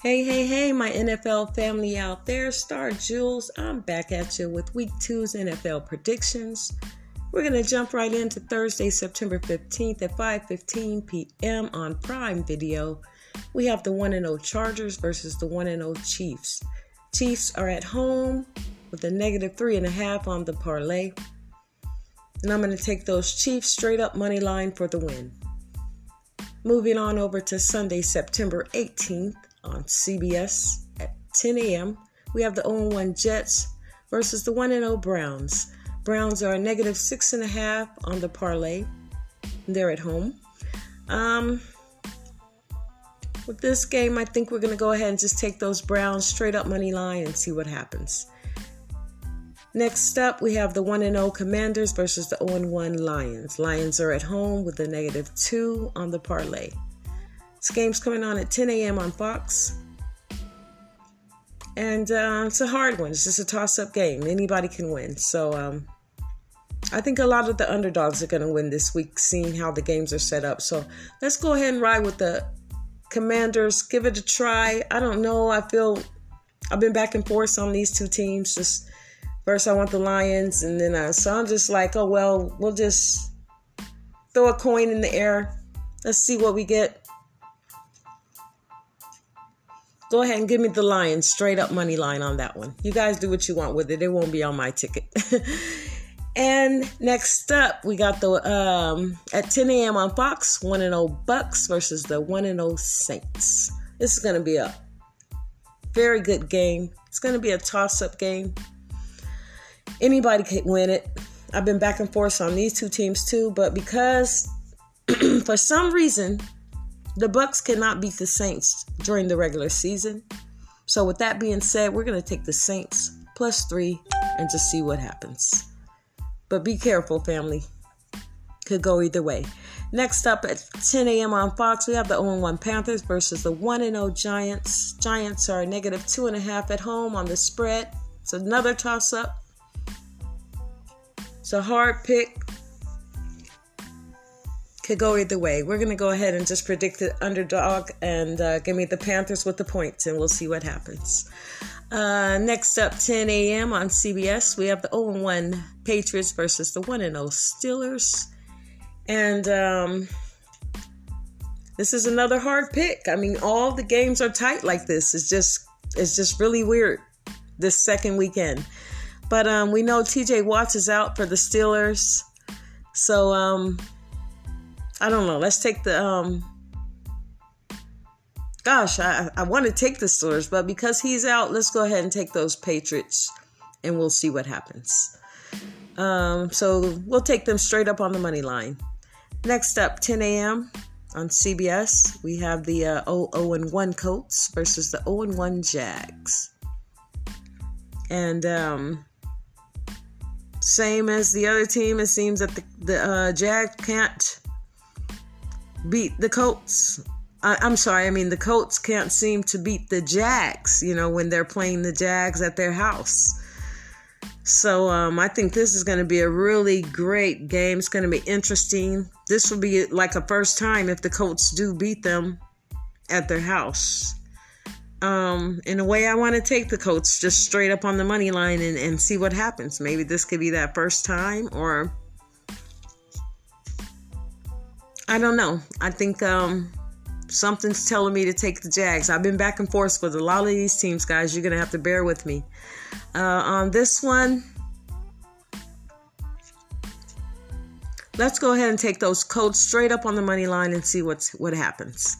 Hey, hey, hey, my NFL family out there. Star Jules, I'm back at you with week two's NFL predictions. We're going to jump right into Thursday, September 15th at 5:15 p.m. on Prime Video. We have the 1 0 Chargers versus the 1 0 Chiefs. Chiefs are at home with a negative three and a half on the parlay. And I'm going to take those Chiefs straight up money line for the win. Moving on over to Sunday, September 18th on CBS at 10 a.m. We have the 0 1 Jets versus the 1 0 Browns. Browns are negative six and a half on the parlay. They're at home. Um, with this game, I think we're going to go ahead and just take those Browns straight up money line and see what happens. Next up, we have the 1 0 Commanders versus the 0 1 Lions. Lions are at home with a negative 2 on the parlay. This game's coming on at 10 a.m. on Fox. And uh, it's a hard one. It's just a toss up game. Anybody can win. So um, I think a lot of the underdogs are going to win this week, seeing how the games are set up. So let's go ahead and ride with the Commanders. Give it a try. I don't know. I feel I've been back and forth on these two teams. Just first, I want the Lions, and then uh, so I'm just like, oh well, we'll just throw a coin in the air. Let's see what we get. Go ahead and give me the Lions straight up money line on that one. You guys do what you want with it. It won't be on my ticket. and next up, we got the um, at 10 a.m. on Fox, 1 and 0 Bucks versus the 1 and 0 Saints. This is going to be a very good game. It's going to be a toss up game. Anybody can win it. I've been back and forth on these two teams too, but because for some reason the Bucks cannot beat the Saints during the regular season. So with that being said, we're going to take the Saints plus 3 and just see what happens. But be careful, family. Could go either way. Next up at 10 a.m. on Fox, we have the 0 1 Panthers versus the 1 0 Giants. Giants are negative 2.5 at home on the spread. It's another toss up. It's a hard pick could go either way. We're going to go ahead and just predict the underdog and uh, give me the Panthers with the points, and we'll see what happens. Uh, next up, 10 a.m. on CBS, we have the 0 1 Patriots versus the 1 0 Steelers. And um, this is another hard pick. I mean, all the games are tight like this. It's just it's just really weird this second weekend. But um, we know TJ Watts is out for the Steelers. So um, I don't know. Let's take the um gosh, I, I want to take the Steelers, but because he's out, let's go ahead and take those Patriots and we'll see what happens. Um, so we'll take them straight up on the money line. Next up, 10 a.m. on CBS, we have the uh, 0 and 1 Colts versus the 0 and 1 Jags. And um, same as the other team, it seems that the, the uh, can't beat the Colts. I, I'm sorry, I mean, the Colts can't seem to beat the Jags, you know, when they're playing the Jags at their house. So um, I think this is going to be a really great game. It's going to be interesting. This will be like a first time if the Colts do beat them at their house. Um, in a way, I want to take the Colts just straight up on the money line and, and see what happens. Maybe this could be that first time, or I don't know. I think um, something's telling me to take the Jags. I've been back and forth with a lot of these teams, guys. You're going to have to bear with me. Uh, on this one, let's go ahead and take those Colts straight up on the money line and see what's what happens.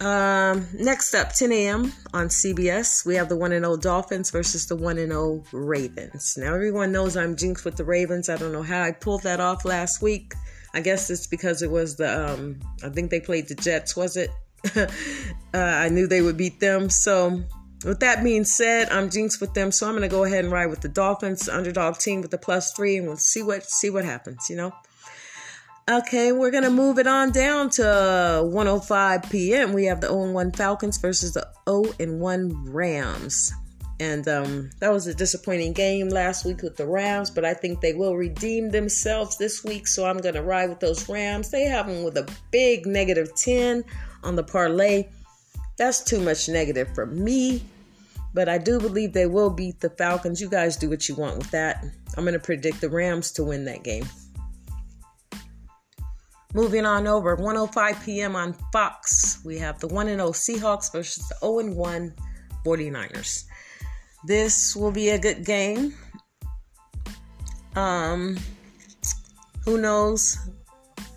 Um, next up, 10 a.m. on CBS, we have the 1 0 Dolphins versus the 1 0 Ravens. Now, everyone knows I'm jinxed with the Ravens. I don't know how I pulled that off last week. I guess it's because it was the um, I think they played the Jets, was it? uh, I knew they would beat them. So with that being said, I'm jinxed with them, so I'm gonna go ahead and ride with the Dolphins, underdog team with the plus three, and we'll see what see what happens. You know. Okay, we're gonna move it on down to 1:05 p.m. We have the 0-1 Falcons versus the 0-1 Rams. And um, that was a disappointing game last week with the Rams, but I think they will redeem themselves this week. So I'm going to ride with those Rams. They have them with a big negative 10 on the parlay. That's too much negative for me. But I do believe they will beat the Falcons. You guys do what you want with that. I'm going to predict the Rams to win that game. Moving on over, 105 p.m. on Fox, we have the 1 0 Seahawks versus the 0 1 49ers. This will be a good game. Um, who knows?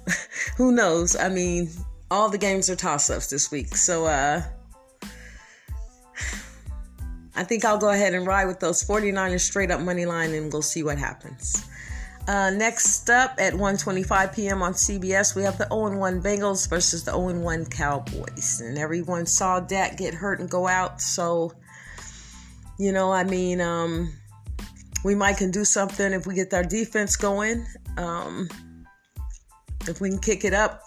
who knows? I mean, all the games are toss ups this week. So, uh, I think I'll go ahead and ride with those 49ers straight up money line and we'll see what happens. Uh, next up at 1:25 p.m. on CBS, we have the 0-1 Bengals versus the 0-1 Cowboys, and everyone saw Dak get hurt and go out. So, you know, I mean, um, we might can do something if we get our defense going. Um, if we can kick it up,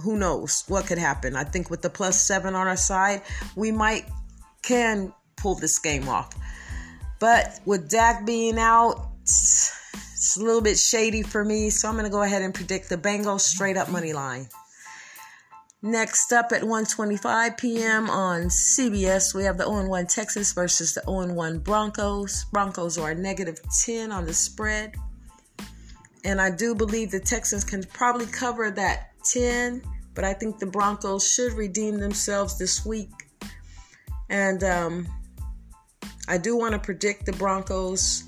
who knows what could happen? I think with the plus seven on our side, we might can pull this game off. But with Dak being out, it's a little bit shady for me, so I'm going to go ahead and predict the Bengals straight up money line. Next up at 1:25 p.m. on CBS, we have the 0-1 Texans versus the 0-1 Broncos. Broncos are negative 10 on the spread. And I do believe the Texans can probably cover that 10, but I think the Broncos should redeem themselves this week. And um, I do want to predict the Broncos.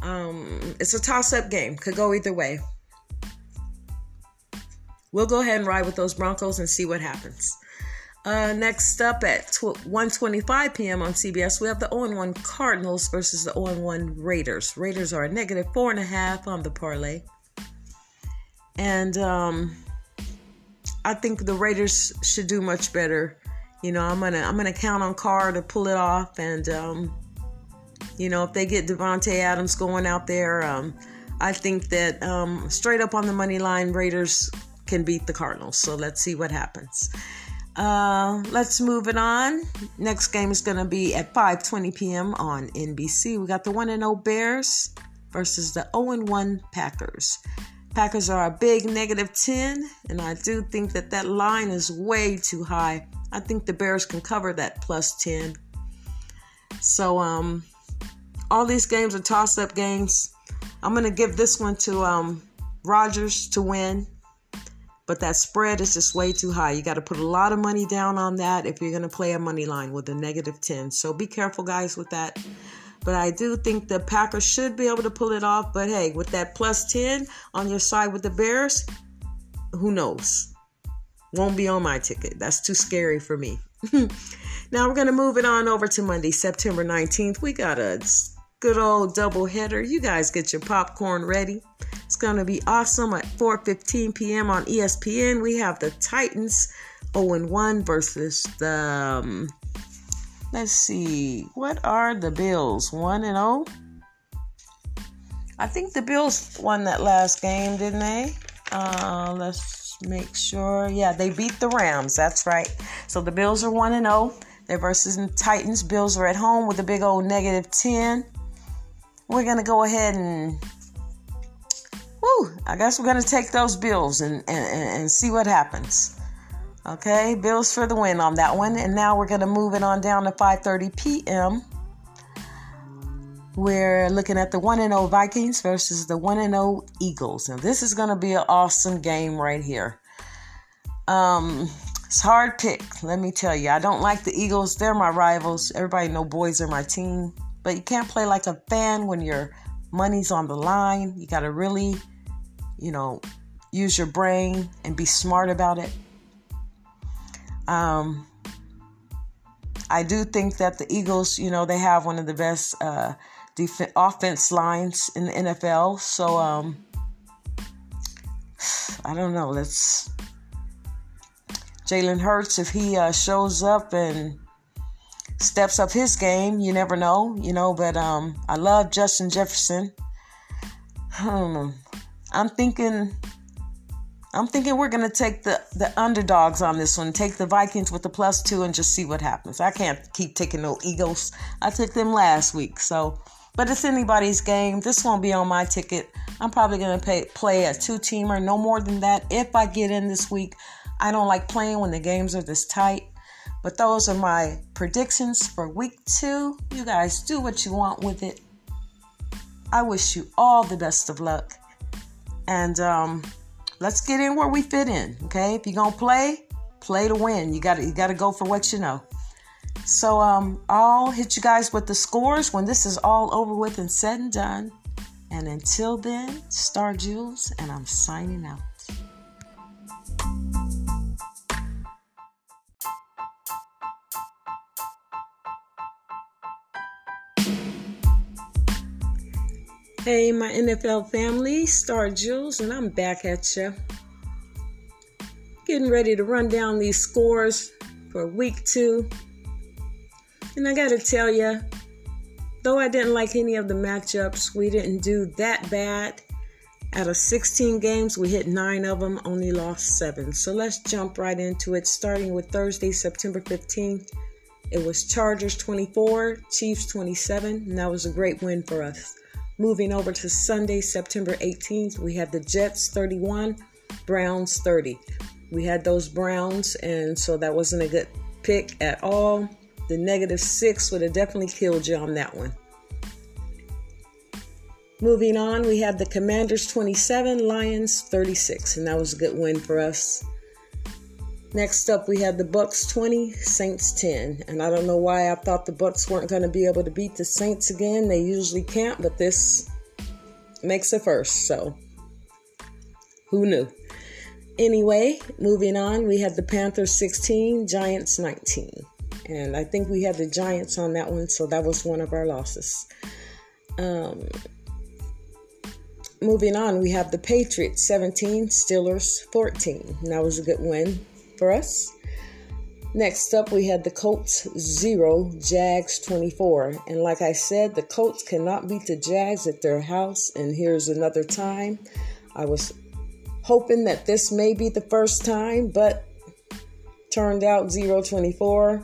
Um, it's a toss up game, could go either way. We'll go ahead and ride with those Broncos and see what happens. Uh, next up at 1:25 p.m. on CBS, we have the 0-1 Cardinals versus the 0-1 Raiders. Raiders are a negative four and a half on the parlay, and um, I think the Raiders should do much better. You know, I'm gonna I'm gonna count on Carr to pull it off, and um, you know if they get Davante Adams going out there, um, I think that um, straight up on the money line, Raiders can beat the Cardinals. So let's see what happens. Uh, let's move it on. Next game is going to be at 5:20 p.m. on NBC. We got the 1 0 Bears versus the 0 1 Packers. Packers are a big negative 10, and I do think that that line is way too high. I think the Bears can cover that plus 10. So, um, all these games are toss up games. I'm going to give this one to um, Rodgers to win but that spread is just way too high. You got to put a lot of money down on that if you're going to play a money line with a negative 10. So be careful, guys, with that. But I do think the Packers should be able to pull it off. But hey, with that plus 10 on your side with the Bears, who knows? Won't be on my ticket. That's too scary for me. now we're going to move it on over to Monday, September 19th. We got a good old double header. You guys get your popcorn ready. It's going to be awesome at 4:15 p.m. on ESPN. We have the Titans 0-1 versus the um, Let's see. What are the Bills? 1 and 0? I think the Bills won that last game, didn't they? Uh, let's make sure. Yeah, they beat the Rams. That's right. So the Bills are 1 and 0. They're versus the Titans. Bills are at home with a big old negative 10 we're going to go ahead and, whoo, I guess we're going to take those bills and, and, and see what happens. Okay, bills for the win on that one. And now we're going to move it on down to 5.30 p.m. We're looking at the 1 0 Vikings versus the 1 0 Eagles. Now, this is going to be an awesome game right here. Um, it's hard pick, let me tell you. I don't like the Eagles. They're my rivals. Everybody know boys are my team. But you can't play like a fan when your money's on the line. You got to really, you know, use your brain and be smart about it. Um, I do think that the Eagles, you know, they have one of the best uh, def- offense lines in the NFL. So, um, I don't know. Let's Jalen Hurts if he uh, shows up and steps up his game. You never know, you know. But um, I love Justin Jefferson. Hmm. I'm thinking. I'm thinking we're gonna take the the underdogs on this one. Take the Vikings with the plus two and just see what happens. I can't keep taking no Eagles. I took them last week, so. But it's anybody's game. This won't be on my ticket. I'm probably gonna pay, play a two teamer, no more than that. If I get in this week, I don't like playing when the games are this tight. But those are my predictions for week two. You guys do what you want with it. I wish you all the best of luck. And um, let's get in where we fit in. Okay. If you're gonna play, play to win. You gotta you gotta go for what you know. So um, I'll hit you guys with the scores when this is all over with and said and done. And until then, Star Jules, and I'm signing out. Hey, my NFL family, Star Jules, and I'm back at you. Getting ready to run down these scores for week two. And I gotta tell you, though I didn't like any of the matchups, we didn't do that bad. Out of 16 games, we hit nine of them, only lost seven. So let's jump right into it, starting with Thursday, September 15th. It was Chargers 24, Chiefs 27, and that was a great win for us. Moving over to Sunday, September 18th, we had the Jets 31, Browns 30. We had those Browns, and so that wasn't a good pick at all. The negative six would have definitely killed you on that one. Moving on, we had the Commanders 27, Lions 36, and that was a good win for us. Next up, we had the Bucks 20, Saints 10. And I don't know why I thought the Bucks weren't going to be able to beat the Saints again. They usually can't, but this makes a first. So, who knew? Anyway, moving on, we had the Panthers 16, Giants 19. And I think we had the Giants on that one, so that was one of our losses. Um, moving on, we have the Patriots 17, Steelers 14. And that was a good win for us. Next up, we had the Colts 0, Jags 24. And like I said, the Colts cannot beat the Jags at their house. And here's another time. I was hoping that this may be the first time, but turned out 0 24.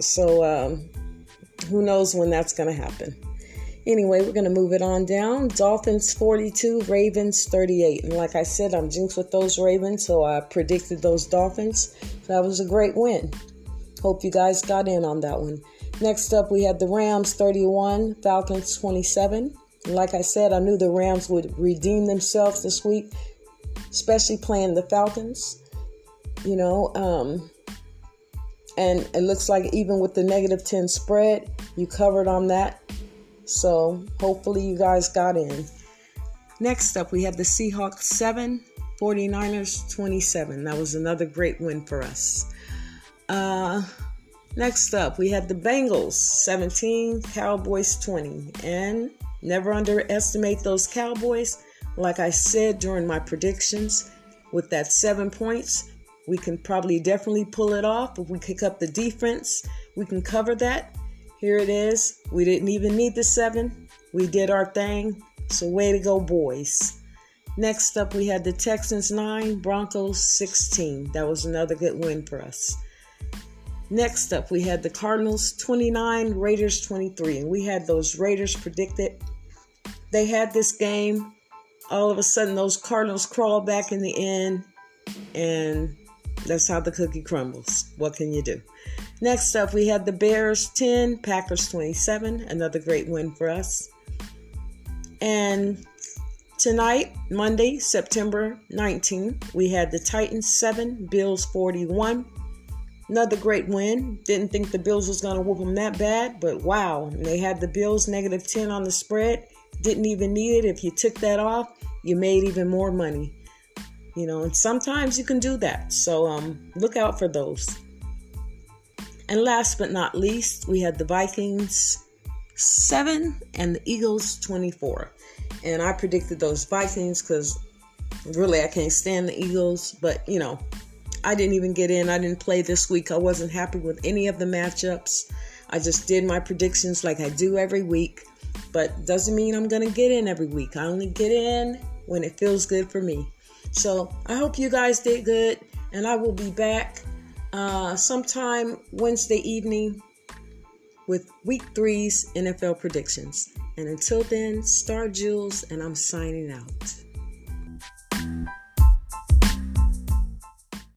So um, who knows when that's going to happen. Anyway, we're going to move it on down. Dolphins 42, Ravens 38. And like I said, I'm jinxed with those Ravens, so I predicted those Dolphins. That was a great win. Hope you guys got in on that one. Next up, we had the Rams 31, Falcons 27. And like I said, I knew the Rams would redeem themselves this week, especially playing the Falcons. You know, um, and it looks like even with the negative 10 spread, you covered on that. So hopefully you guys got in. Next up, we have the Seahawks 7, 49ers 27. That was another great win for us. Uh, next up, we have the Bengals 17, Cowboys 20. And never underestimate those Cowboys. Like I said during my predictions, with that seven points, we can probably definitely pull it off. If we kick up the defense, we can cover that. Here it is. We didn't even need the seven. We did our thing. So, way to go, boys. Next up, we had the Texans 9, Broncos 16. That was another good win for us. Next up, we had the Cardinals 29, Raiders 23. And we had those Raiders predicted. They had this game. All of a sudden, those Cardinals crawl back in the end. And that's how the cookie crumbles. What can you do? Next up, we had the Bears 10, Packers 27. Another great win for us. And tonight, Monday, September 19, we had the Titans 7, Bills 41. Another great win. Didn't think the Bills was going to whoop them that bad, but wow. They had the Bills negative 10 on the spread. Didn't even need it. If you took that off, you made even more money. You know, and sometimes you can do that. So um, look out for those. And last but not least, we had the Vikings 7 and the Eagles 24. And I predicted those Vikings because really I can't stand the Eagles, but you know, I didn't even get in. I didn't play this week. I wasn't happy with any of the matchups. I just did my predictions like I do every week, but doesn't mean I'm going to get in every week. I only get in when it feels good for me. So I hope you guys did good, and I will be back uh, sometime Wednesday evening with week three's NFL predictions. And until then, Star Jules, and I'm signing out.